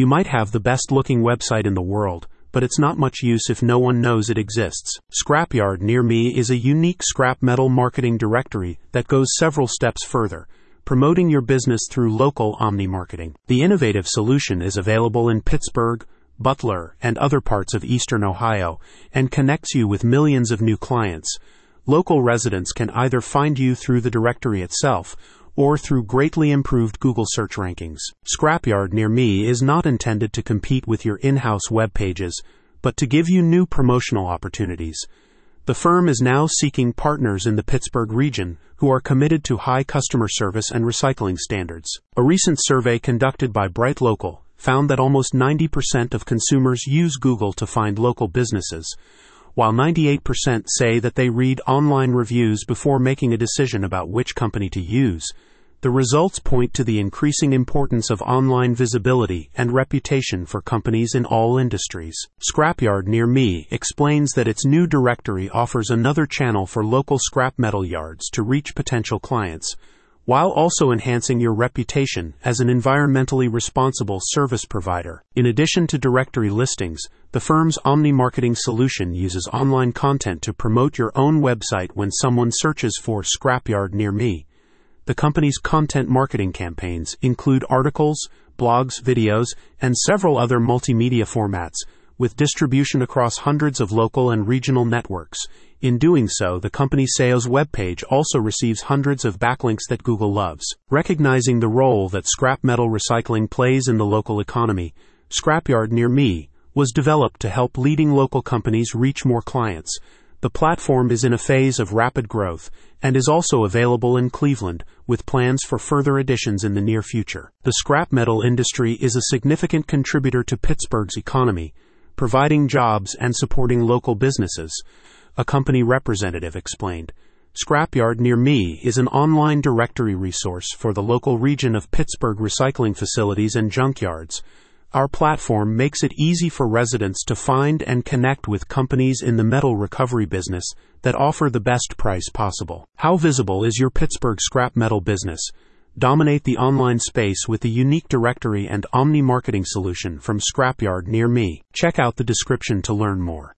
You might have the best looking website in the world, but it's not much use if no one knows it exists. Scrapyard Near Me is a unique scrap metal marketing directory that goes several steps further, promoting your business through local omni marketing. The innovative solution is available in Pittsburgh, Butler, and other parts of eastern Ohio, and connects you with millions of new clients. Local residents can either find you through the directory itself or through greatly improved Google search rankings. Scrapyard Near Me is not intended to compete with your in house web pages, but to give you new promotional opportunities. The firm is now seeking partners in the Pittsburgh region who are committed to high customer service and recycling standards. A recent survey conducted by BrightLocal found that almost 90% of consumers use Google to find local businesses, while 98% say that they read online reviews before making a decision about which company to use. The results point to the increasing importance of online visibility and reputation for companies in all industries. Scrapyard Near Me explains that its new directory offers another channel for local scrap metal yards to reach potential clients, while also enhancing your reputation as an environmentally responsible service provider. In addition to directory listings, the firm's Omni Marketing solution uses online content to promote your own website when someone searches for Scrapyard Near Me. The company's content marketing campaigns include articles, blogs, videos, and several other multimedia formats, with distribution across hundreds of local and regional networks. In doing so, the company's sales webpage also receives hundreds of backlinks that Google loves. Recognizing the role that scrap metal recycling plays in the local economy, Scrapyard Near Me was developed to help leading local companies reach more clients. The platform is in a phase of rapid growth and is also available in Cleveland, with plans for further additions in the near future. The scrap metal industry is a significant contributor to Pittsburgh's economy, providing jobs and supporting local businesses, a company representative explained. Scrapyard Near Me is an online directory resource for the local region of Pittsburgh recycling facilities and junkyards our platform makes it easy for residents to find and connect with companies in the metal recovery business that offer the best price possible. How visible is your Pittsburgh scrap metal business? Dominate the online space with the unique directory and omni marketing solution from Scrapyard near me. Check out the description to learn more.